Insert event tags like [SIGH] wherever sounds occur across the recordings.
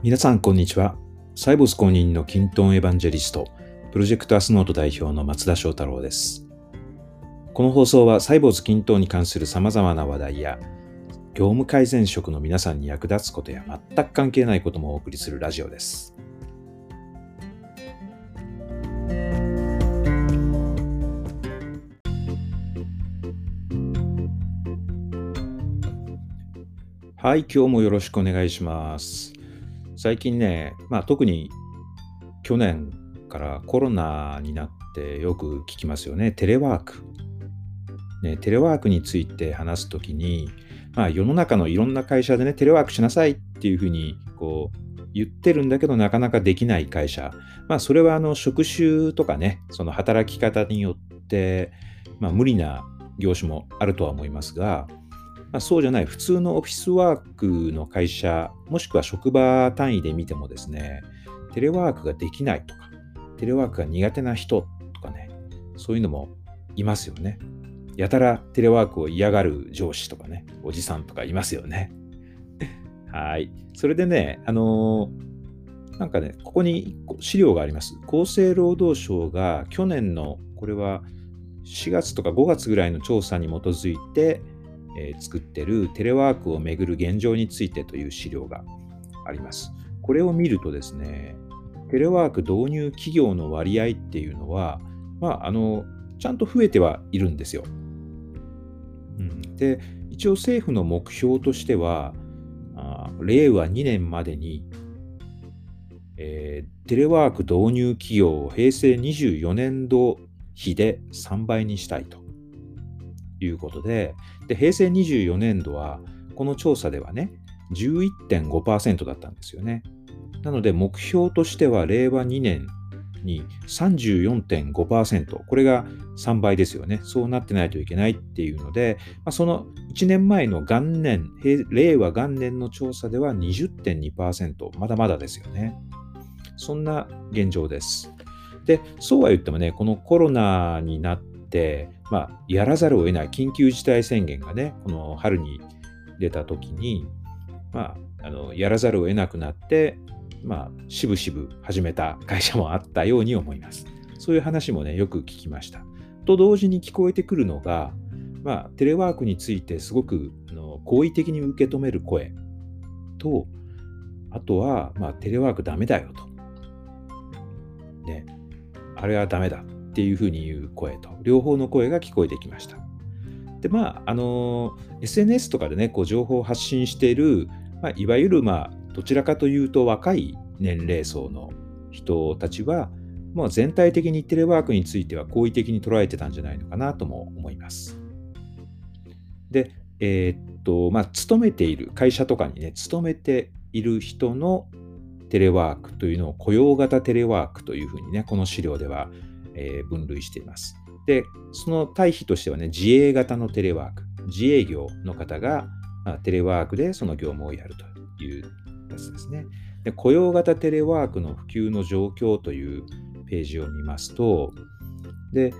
皆さん、こんにちは。サイボス公認のキントンエヴァンジェリスト、プロジェクトアスノート代表の松田翔太郎です。この放送はサイボーズ均等に関する様々な話題や、業務改善職の皆さんに役立つことや全く関係ないこともお送りするラジオです。はい、今日もよろしくお願いします。最近ね、まあ特に去年からコロナになってよく聞きますよね。テレワーク。ね、テレワークについて話すときに、まあ世の中のいろんな会社でね、テレワークしなさいっていうふうにこう言ってるんだけどなかなかできない会社。まあそれはあの職種とかね、その働き方によって、まあ無理な業種もあるとは思いますが、まあ、そうじゃない普通のオフィスワークの会社、もしくは職場単位で見てもですね、テレワークができないとか、テレワークが苦手な人とかね、そういうのもいますよね。やたらテレワークを嫌がる上司とかね、おじさんとかいますよね。[LAUGHS] はい。それでね、あのー、なんかね、ここに資料があります。厚生労働省が去年の、これは4月とか5月ぐらいの調査に基づいて、えー、作ってるテレワークをめぐる現状についてという資料があります。これを見るとですね、テレワーク導入企業の割合っていうのは、まあ、あの、ちゃんと増えてはいるんですよ。うん、で、一応政府の目標としては、あ令和2年までに、えー、テレワーク導入企業を平成24年度比で3倍にしたいと。いうことで、で平成24年度は、この調査ではね、11.5%だったんですよね。なので、目標としては、令和2年に34.5%、これが3倍ですよね。そうなってないといけないっていうので、まあ、その1年前の元年、令和元年の調査では20.2%、まだまだですよね。そんな現状です。で、そうは言ってもね、このコロナになって、まあ、やらざるを得ない緊急事態宣言がね、この春に出た時に、まあ、あのやらざるを得なくなって、まあ、しぶしぶ始めた会社もあったように思います。そういう話もね、よく聞きました。と同時に聞こえてくるのが、まあ、テレワークについてすごくあの好意的に受け止める声と、あとは、まあ、テレワークダメだよと。ね、あれはダメだ。っていうふうに言う声と、両方の声が聞こえてきました。で、まあ、あの、SNS とかでね、こう情報を発信している、まあ、いわゆる、まあ、どちらかというと若い年齢層の人たちは、まあ、全体的にテレワークについては好意的に捉えてたんじゃないのかなとも思います。で、えー、っと、まあ、勤めている、会社とかにね、勤めている人のテレワークというのを雇用型テレワークというふうにね、この資料ではえ分類しています。で、その対比としてはね、自営型のテレワーク、自営業の方が、テレワークでその業務をやるというやつですね。で雇用型テレワークの普及の状況というページを見ますと、で、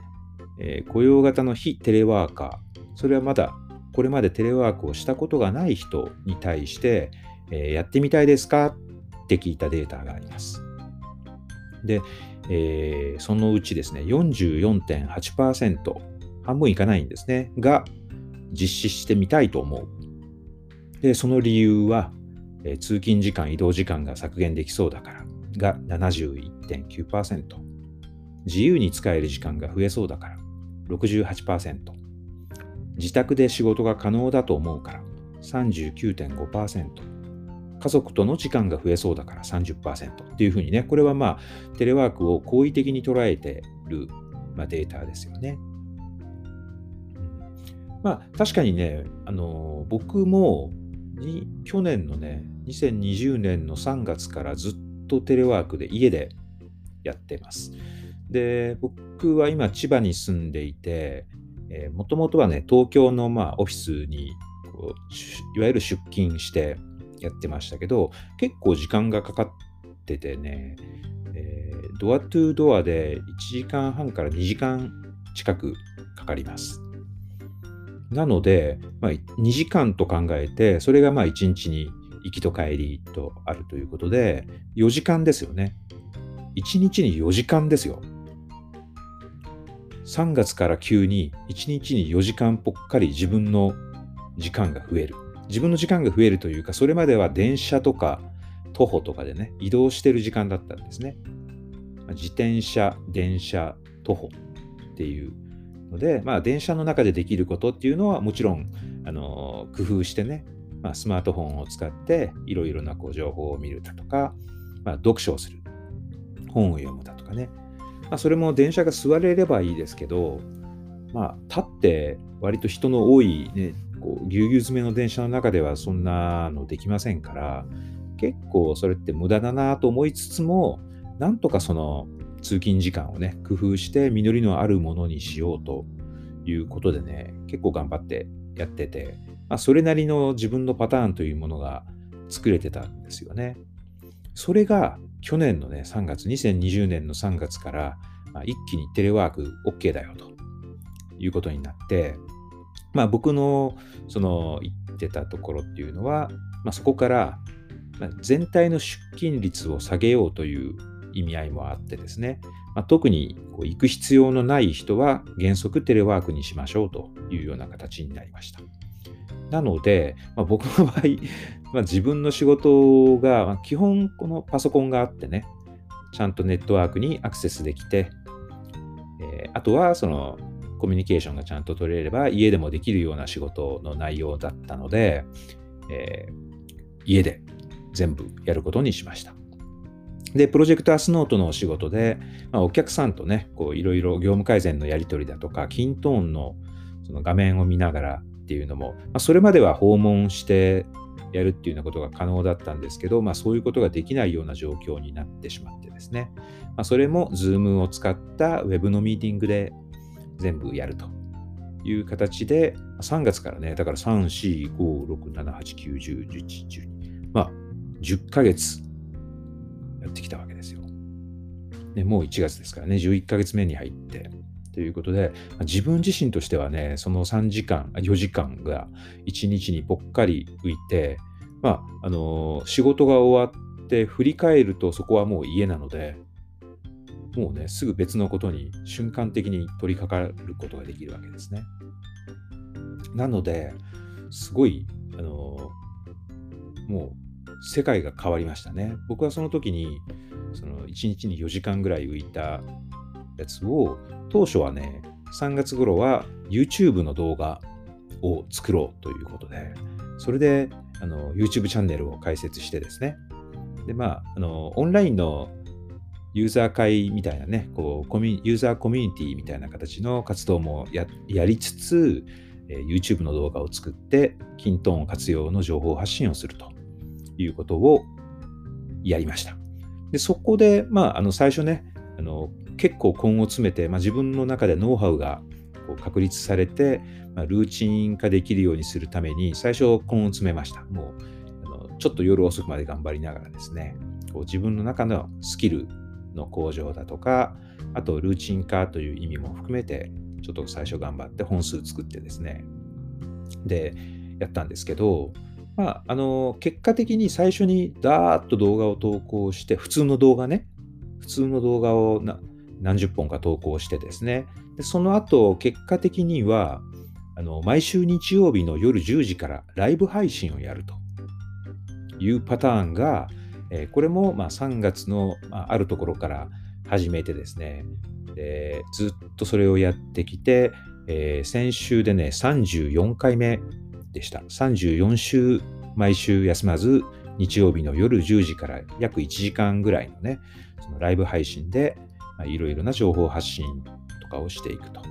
えー、雇用型の非テレワーカー、それはまだこれまでテレワークをしたことがない人に対して、えー、やってみたいですか？って聞いたデータがあります。で、えー、そのうちですね、44.8%、半分いかないんですね、が実施してみたいと思う。で、その理由は、えー、通勤時間、移動時間が削減できそうだからが71.9%、自由に使える時間が増えそうだから68%、自宅で仕事が可能だと思うから39.5%、家族との時間が増えそうだから30%っていうふうにね、これはまあ、テレワークを好意的に捉えてる、まあ、データですよね。まあ、確かにね、あの僕もに去年のね、2020年の3月からずっとテレワークで家でやってます。で、僕は今千葉に住んでいて、もともとはね、東京のまあオフィスにこういわゆる出勤して、やってましたけど、結構時間がかかっててね、えー、ドアトゥードアで1時間半から2時間近くかかります。なので、まあ、2時間と考えて、それがまあ1日に行きと帰りとあるということで、4時間ですよね。1日に4時間ですよ。3月から急に1日に4時間ぽっかり自分の時間が増える。自分の時間が増えるというか、それまでは電車とか徒歩とかでね、移動してる時間だったんですね。自転車、電車、徒歩っていうので、まあ、電車の中でできることっていうのはもちろん、あの工夫してね、まあ、スマートフォンを使っていろいろなこう情報を見るだとか、まあ、読書をする、本を読むだとかね、まあ、それも電車が座れればいいですけど、まあ、立って割と人の多い、ね、こうぎゅうぎゅう詰めの電車の中ではそんなのできませんから、結構それって無駄だなと思いつつも、なんとかその通勤時間をね、工夫して実りのあるものにしようということでね、結構頑張ってやってて、まあ、それなりの自分のパターンというものが作れてたんですよね。それが去年のね、3月、2020年の3月から、まあ、一気にテレワーク OK だよということになって、まあ僕のその言ってたところっていうのは、まあ、そこから全体の出勤率を下げようという意味合いもあってですね、まあ、特にこう行く必要のない人は原則テレワークにしましょうというような形になりました。なので、まあ、僕の場合、[LAUGHS] まあ、自分の仕事が、基本このパソコンがあってね、ちゃんとネットワークにアクセスできて、えー、あとはそのコミュニケーションがちゃんと取れれば家でもできるような仕事の内容だったので、えー、家で全部やることにしました。で、プロジェクトアスノートのお仕事で、まあ、お客さんとね、こういろいろ業務改善のやり取りだとか、キントーンのその画面を見ながらっていうのも、まあ、それまでは訪問してやるっていうようなことが可能だったんですけど、まあ、そういうことができないような状況になってしまってですね、まあ、それも Zoom を使った Web のミーティングで全部やるという形で、3月からね、だから3、4、5、6、7、8、9、10、11、12、まあ、10ヶ月やってきたわけですよ。でもう1月ですからね、11ヶ月目に入って、ということで、自分自身としてはね、その3時間、4時間が1日にぽっかり浮いて、まあ、あのー、仕事が終わって振り返るとそこはもう家なので、もうね、すぐ別のことに瞬間的に取り掛かることができるわけですね。なので、すごい、あの、もう世界が変わりましたね。僕はその時に、その1日に4時間ぐらい浮いたやつを、当初はね、3月頃は YouTube の動画を作ろうということで、それであの YouTube チャンネルを開設してですね、で、まあ、あのオンラインのユーザー会みたいなね、こうコミユーザーコミュニティみたいな形の活動もやりつつ、えー、YouTube の動画を作って、キントーン活用の情報発信をするということをやりました。でそこで、まあ、あの最初ね、あの結構根を詰めて、まあ、自分の中でノウハウがこう確立されて、まあ、ルーチン化できるようにするために、最初根を詰めました。もうあのちょっと夜遅くまで頑張りながらですね、こう自分の中のスキルの向上だとか、あとルーチン化という意味も含めて、ちょっと最初頑張って本数作ってですね、で、やったんですけど、まあ、あの、結果的に最初にダーッと動画を投稿して、普通の動画ね、普通の動画を何十本か投稿してですね、でその後、結果的には、あの毎週日曜日の夜10時からライブ配信をやるというパターンが、え、これもま3月の、あ、るところから始めてですね、え、ずっとそれをやってきて、え、先週でね、34回目でした。34週毎週休まず、日曜日の夜10時から約1時間ぐらいのね、そのライブ配信で、いろいろな情報発信とかをしていくと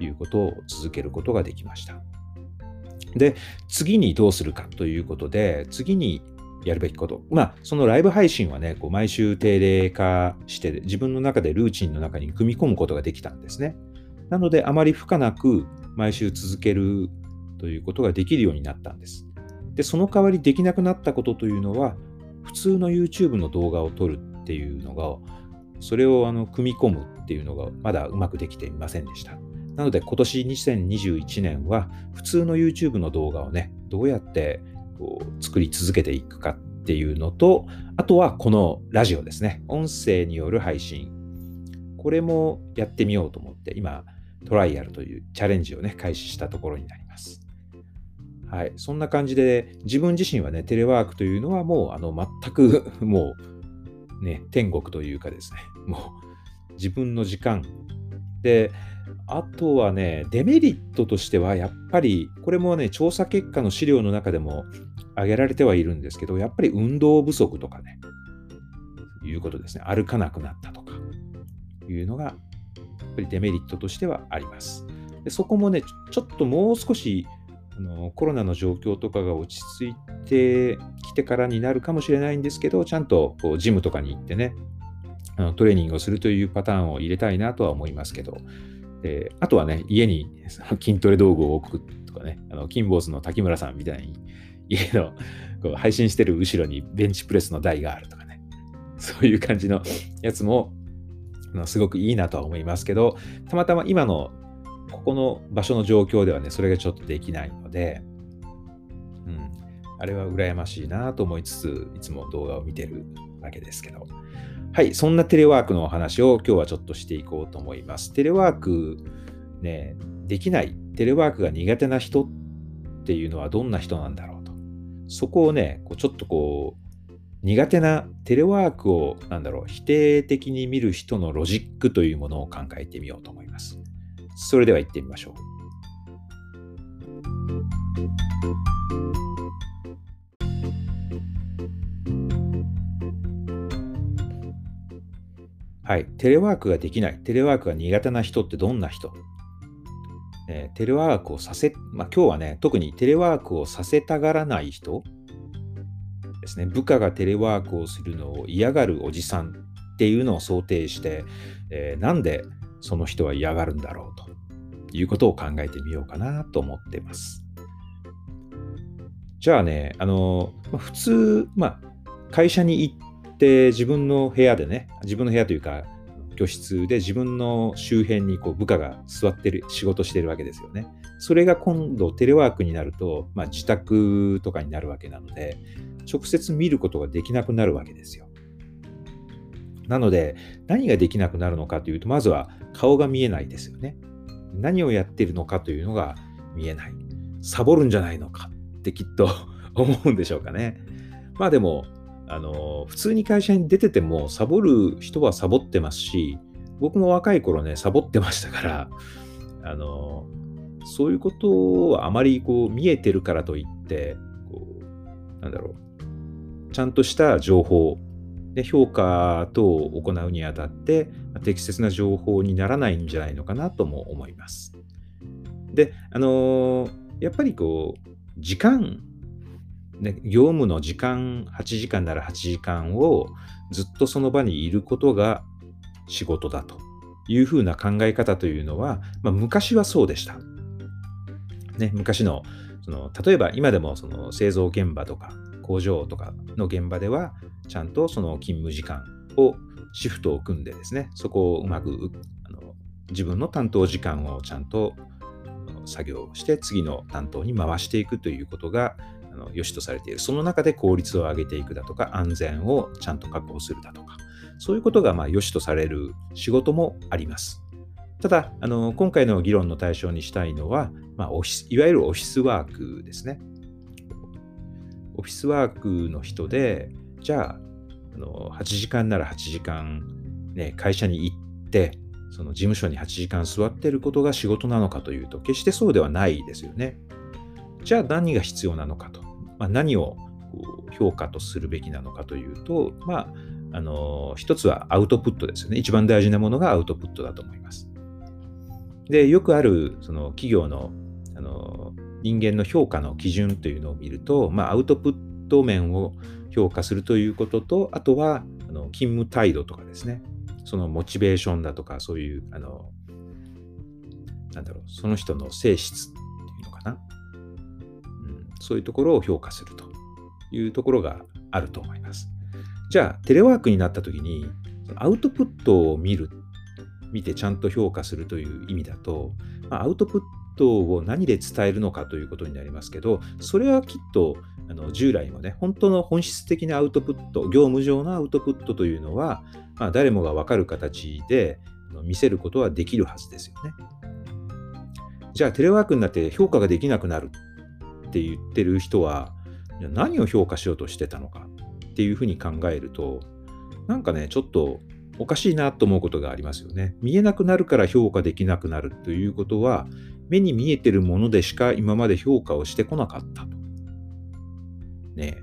いうことを続けることができました。で、次にどうするかということで、次にやるべきこと。まあ、そのライブ配信はね、こう毎週定例化して、自分の中でルーチンの中に組み込むことができたんですね。なので、あまり負荷なく毎週続けるということができるようになったんです。で、その代わりできなくなったことというのは、普通の YouTube の動画を撮るっていうのが、それをあの組み込むっていうのがまだうまくできていませんでした。なので今年2021年は普通の YouTube の動画をね、どうやってこう作り続けていくかっていうのと、あとはこのラジオですね。音声による配信。これもやってみようと思って、今、トライアルというチャレンジをね、開始したところになります。はい。そんな感じで、自分自身はね、テレワークというのはもう、あの、全く [LAUGHS] もう、ね、天国というかですね、もう、自分の時間。で、あとはね、デメリットとしては、やっぱり、これもね、調査結果の資料の中でも挙げられてはいるんですけど、やっぱり運動不足とかね、いうことですね。歩かなくなったとか、いうのが、やっぱりデメリットとしてはあります。でそこもね、ちょっともう少しあのコロナの状況とかが落ち着いてきてからになるかもしれないんですけど、ちゃんとこうジムとかに行ってね、あのトレーニングをするというパターンを入れたいなとは思いますけど、であとはね、家に筋トレ道具を置くとかね、あの、キンボーズの滝村さんみたいに、家のこう配信してる後ろにベンチプレスの台があるとかね、そういう感じのやつも、すごくいいなとは思いますけど、たまたま今のここの場所の状況ではね、それがちょっとできないので、うん、あれは羨ましいなと思いつつ、いつも動画を見てるわけですけど、はい、そんなテレワークのお話を今日はちょっとしていこうと思います。テレワークね、できない、テレワークが苦手な人っていうのはどんな人なんだろうと。そこをね、こうちょっとこう、苦手なテレワークを、なんだろう、否定的に見る人のロジックというものを考えてみようと思います。それでは行ってみましょう。はい。テレワークができない。テレワークが苦手な人ってどんな人、えー、テレワークをさせ、まあ、今日はね、特にテレワークをさせたがらない人ですね。部下がテレワークをするのを嫌がるおじさんっていうのを想定して、えー、なんでその人は嫌がるんだろうということを考えてみようかなと思ってます。じゃあね、あの、ま、普通、まあ、会社に行ってで、自分の部屋でね、自分の部屋というか、居室で自分の周辺にこう部下が座ってる、仕事してるわけですよね。それが今度テレワークになると、まあ、自宅とかになるわけなので、直接見ることができなくなるわけですよ。なので、何ができなくなるのかというと、まずは顔が見えないですよね。何をやってるのかというのが見えない。サボるんじゃないのかってきっと [LAUGHS] 思うんでしょうかね。まあでも、あの、普通に会社に出てても、サボる人はサボってますし、僕も若い頃ね、サボってましたから、あの、そういうことはあまりこう見えてるからといって、こう、なんだろう、ちゃんとした情報、で評価等を行うにあたって、適切な情報にならないんじゃないのかなとも思います。で、あのやっぱりこう、時間ね、業務の時間、8時間なら8時間をずっとその場にいることが仕事だというふうな考え方というのは、まあ、昔はそうでした。ね、昔のその例えば今でもその製造現場とか工場とかの現場ではちゃんとその勤務時間をシフトを組んでですねそこをうまくあの自分の担当時間をちゃんと作業して次の担当に回していくということがあの良しとされている。その中で効率を上げていくだとか、安全をちゃんと確保するだとか、そういうことがまあ良しとされる仕事もあります。ただ、あの今回の議論の対象にしたいのは、まあ、オフィスいわゆるオフィスワークですね。オフィスワークの人で、じゃあ、あの8時間なら8時間、ね、会社に行って、その事務所に8時間座ってることが仕事なのかというと、決してそうではないですよね。じゃあ何が必要なのかと。まあ、何を評価とするべきなのかというと、まあ、あの一つはアウトプットですよね。一番大事なものがアウトプットだと思います。で、よくあるその企業のあの人間の評価の基準というのを見ると、まあ、アウトプット面を評価するということと、あとはあの勤務態度とかですね、そのモチベーションだとか、そういう、あのなんだろう、その人の性質。そういうところを評価するというところがあると思います。じゃあ、テレワークになった時に、アウトプットを見る、見てちゃんと評価するという意味だと、ま、アウトプットを何で伝えるのかということになりますけど、それはきっとあの従来のね、本当の本質的なアウトプット、業務上のアウトプットというのは、まあ、誰もが分かる形で見せることはできるはずですよね。じゃあテレワークになって評価ができなくなるって言ってる人は何を評価しようとしてたのかっていうふうに考えるとなんかねちょっとおかしいなと思うことがありますよね。見えなくなるから評価できなくなるということは目に見えてるものでしか今まで評価をしてこなかったと。ねえ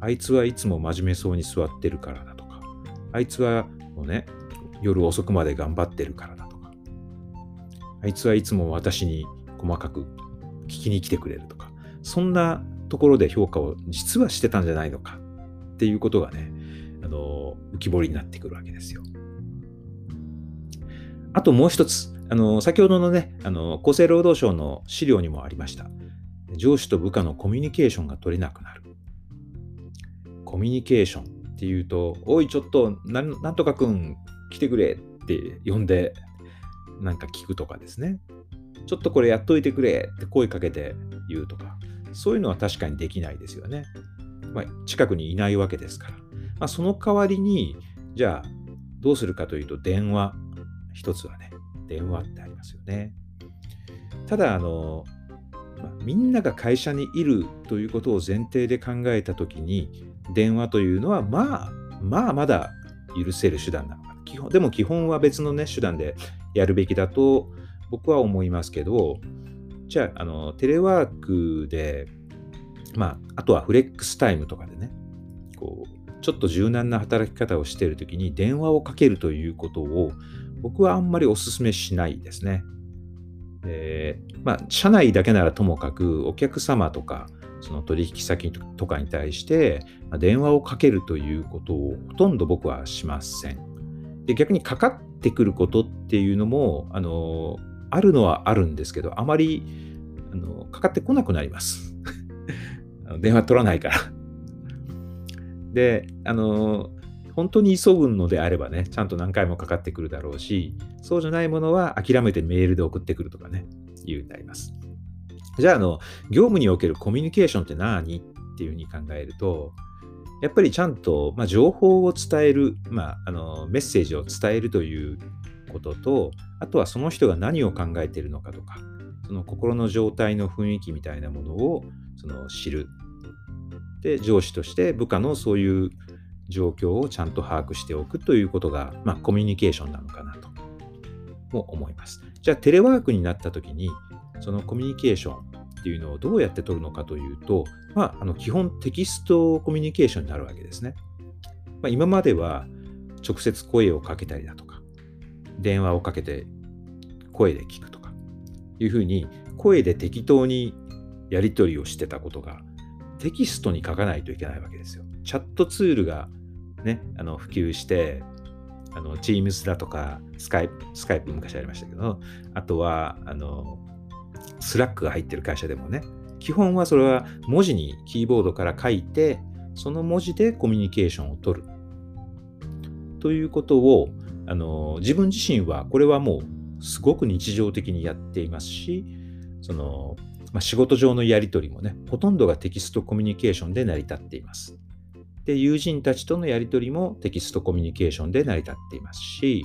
あいつはいつも真面目そうに座ってるからだとかあいつはもうね夜遅くまで頑張ってるからだとかあいつはいつも私に細かく聞きに来てくれるとそんなところで評価を実はしてたんじゃないのかっていうことがねあの浮き彫りになってくるわけですよ。あともう一つ、あの先ほどのねあの、厚生労働省の資料にもありました。上司と部下のコミュニケーションが取れなくなる。コミュニケーションっていうと、おい、ちょっとな、んとかくん来てくれって呼んで、なんか聞くとかですね。ちょっとこれやっといてくれって声かけて言うとか、そういうのは確かにできないですよね。まあ、近くにいないわけですから。まあ、その代わりに、じゃあ、どうするかというと、電話。一つはね、電話ってありますよね。ただ、あの、まあ、みんなが会社にいるということを前提で考えたときに、電話というのは、まあ、まあ、まだ許せる手段なのかな。基本でも基本は別のね、手段でやるべきだと僕は思いますけど、じゃあ、あの、テレワークで、まあ、あとはフレックスタイムとかでね、こう、ちょっと柔軟な働き方をしているときに電話をかけるということを僕はあんまりお勧めしないですね。でまあ、社内だけならともかくお客様とかその取引先とかに対して電話をかけるということをほとんど僕はしません。で逆にかかってくることっていうのもあのあるのはあるんですけどあまりあのかかってこなくなります。[LAUGHS] 電話取らないから。であの本当に急ぐのであればね、ちゃんと何回もかかってくるだろうし、そうじゃないものは諦めてメールで送ってくるとかね、いうになります。じゃあ、あの、業務におけるコミュニケーションって何っていうふうに考えると、やっぱりちゃんと、まあ、情報を伝える、まあ、あのメッセージを伝えるということと、あとはその人が何を考えているのかとか、その心の状態の雰囲気みたいなものをその知る。で、上司として部下のそういう状況をちゃんと把握しておくということが、まあ、コミュニケーションなのかなとも思います。じゃあテレワークになった時にそのコミュニケーションっていうのをどうやって取るのかというと、まあ、あの基本テキストコミュニケーションになるわけですね。まあ、今までは直接声をかけたりだとか電話をかけて声で聞くというふうに声で適当にやり取りをしてたことがテキストに書かないといけないわけですよ。チャットツールがね、あの普及して、あの Teams だとか、スカイプ、スカイプ昔ありましたけど、あとは、あの、スラックが入ってる会社でもね、基本はそれは文字にキーボードから書いて、その文字でコミュニケーションを取る。ということを、あの自分自身はこれはもうすごく日常的にやっていますし、そのまあ、仕事上のやり取りもね、ほとんどがテキストコミュニケーションで成り立っています。で、友人たちとのやり取りもテキストコミュニケーションで成り立っていますし、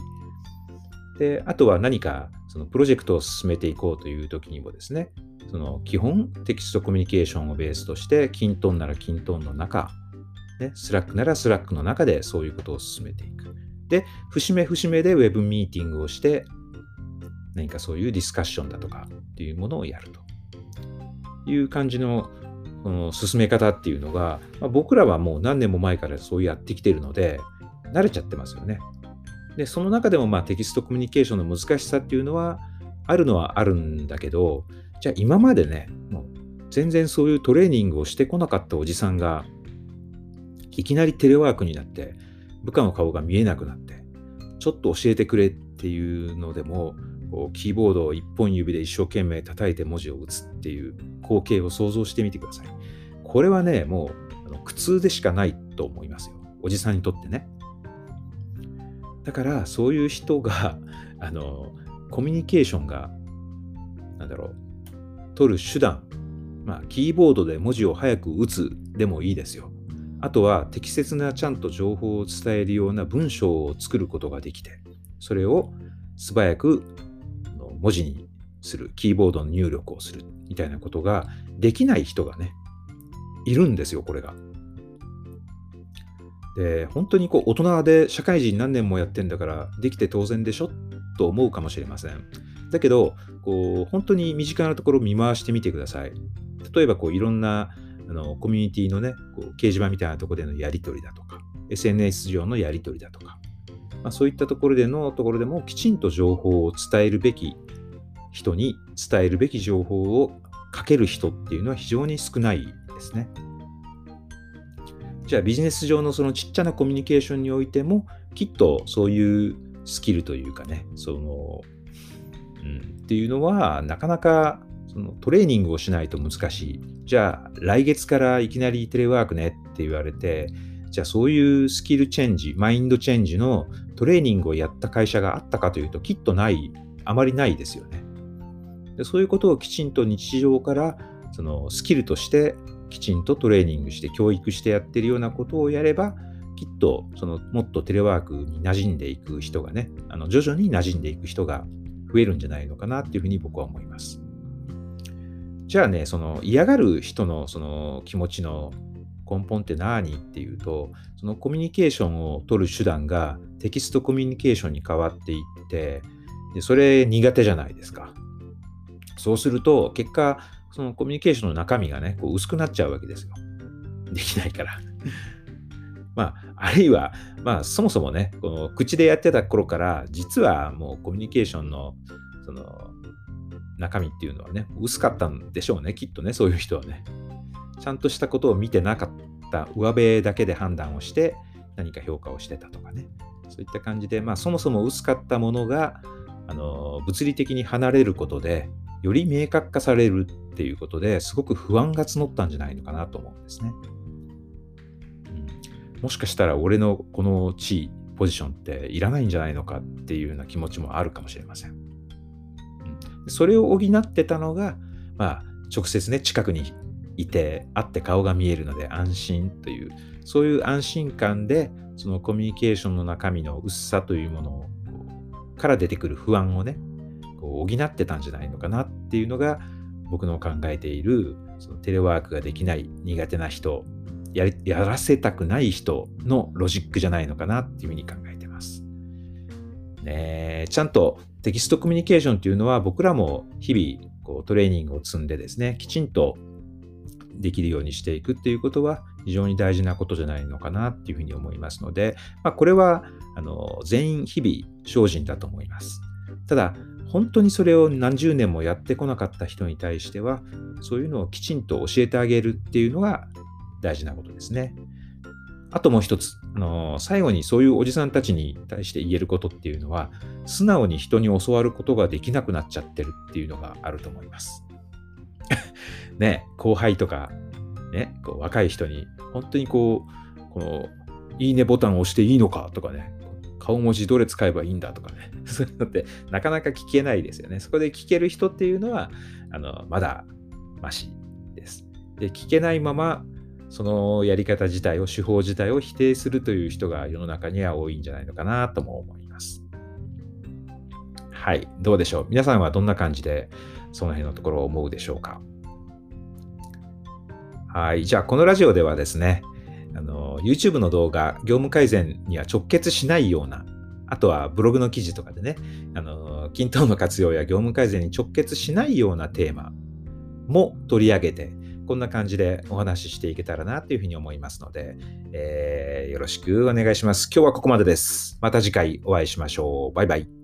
で、あとは何かそのプロジェクトを進めていこうという時にもですね、その基本テキストコミュニケーションをベースとして、 kintone なら kintone の中、ね、スラックならスラックの中でそういうことを進めていく。で、節目節目で Web ミーティングをして、何かそういうディスカッションだとかっていうものをやると。いう感じのその進め方っていうのが、まあ、僕らはもう何年も前からそうやってきてるので、慣れちゃってますよね。で、その中でもまあテキストコミュニケーションの難しさっていうのは、あるのはあるんだけど、じゃあ今までね、もう全然そういうトレーニングをしてこなかったおじさんが、いきなりテレワークになって、部下の顔が見えなくなって、ちょっと教えてくれっていうのでも、こうキーボードを一本指で一生懸命叩いて文字を打つっていう光景を想像してみてください。これはね、もうあの苦痛でしかないと思いますよ。おじさんにとってね。だからそういう人が [LAUGHS] あのコミュニケーションがなんだろう取る手段まあ、キーボードで文字を早く打つでもいいですよ。あとは適切なちゃんと情報を伝えるような文章を作ることができて、それを素早く文字にする、キーボードの入力をするみたいなことができない人がね、いるんですよ、これが。で、本当にこう大人で社会人何年もやってんだからできて当然でしょと思うかもしれません。だけど、こう本当に身近なところを見回してみてください。例えばこういろんなあのコミュニティのね、こう掲示板みたいなところでのやり取りだとか、SNS 上のやり取りだとか、まあ、そういったところでのところでもきちんと情報を伝えるべき人に伝えるべき情報をかける人っていうのは非常に少ないですね。じゃあビジネス上のそのちっちゃなコミュニケーションにおいてもきっとそういうスキルというかね、その、うん、っていうのはなかなかそのトレーニングをしないと難しい。じゃあ、来月からいきなりテレワークねって言われて、じゃあそういうスキルチェンジ、マインドチェンジのトレーニングをやった会社があったかというと、きっとない、あまりないですよね。でそういうことをきちんと日常からそのスキルとしてきちんとトレーニングして教育してやってるようなことをやれば、きっとそのもっとテレワークに馴染んでいく人がね、あの徐々に馴染んでいく人が増えるんじゃないのかなっていうふうに僕は思います。じゃあね、その嫌がる人のその気持ちの根本って何っていうと、そのコミュニケーションを取る手段がテキストコミュニケーションに変わっていって、でそれ苦手じゃないですか。そうすると、結果、そのコミュニケーションの中身がね、こう薄くなっちゃうわけですよ。できないから。[LAUGHS] まあ、あるいは、まあ、そもそもね、この口でやってた頃から、実はもうコミュニケーションの、その、中身っていうのはね、薄かったんでしょうね、きっとね、そういう人はね。ちゃんとしたことを見てなかった上辺だけで判断をして、何か評価をしてたとかね。そういった感じで、まあ、そもそも薄かったものが、あの物理的に離れることで、より明確化されるっていうことですごく不安が募ったんじゃないのかなと思うんですね。うん、もしかしたら俺のこの地位、ポジションっていらないんじゃないのかっていうような気持ちもあるかもしれません。うんそれを補ってたのが、まあ、直接ね、近くにいて、会って顔が見えるので安心という、そういう安心感で、そのコミュニケーションの中身の薄さというものから出てくる不安をね、こう補ってたんじゃないのかなっていうのが、僕の考えている、そのテレワークができない、苦手な人、ややらせたくない人のロジックじゃないのかなっていうふうに考えてます。ね、ちゃんとテキストコミュニケーションっていうのは僕らも日々こうトレーニングを積んでですね、きちんとできるようにしていくっていうことは非常に大事なことじゃないのかなっていうふうに思いますので、まあ、これはあの全員日々精進だと思います。ただ、本当にそれを何十年もやってこなかった人に対しては、そういうのをきちんと教えてあげるっていうのが大事なことですね。あともう一つ、あの最後にそういうおじさんたちに対して言えることっていうのは、素直に人に教わることができなくなっちゃってるっていうのがあると思います。[LAUGHS] ね、後輩とか、ね、こう若い人に、本当にこう、この、いいねボタンを押していいのかとかね、顔文字どれ使えばいいんだとかね、[LAUGHS] そういうのってなかなか聞けないですよね。そこで聞ける人っていうのは、あのまだマシです。で、聞けないまま、そのやり方自体を、手法自体を否定するという人が世の中には多いんじゃないのかなとも思います。はい、どうでしょう。皆さんはどんな感じでその辺のところを思うでしょうか？はい、じゃあこのラジオではですね、あの YouTube の動画、業務改善には直結しないような、あとはブログの記事とかでね、あの均等の活用や業務改善に直結しないようなテーマも取り上げて、こんな感じでお話ししていけたらなというふうに思いますので、えー、よろしくお願いします。今日はここまでです。また次回お会いしましょう。バイバイ。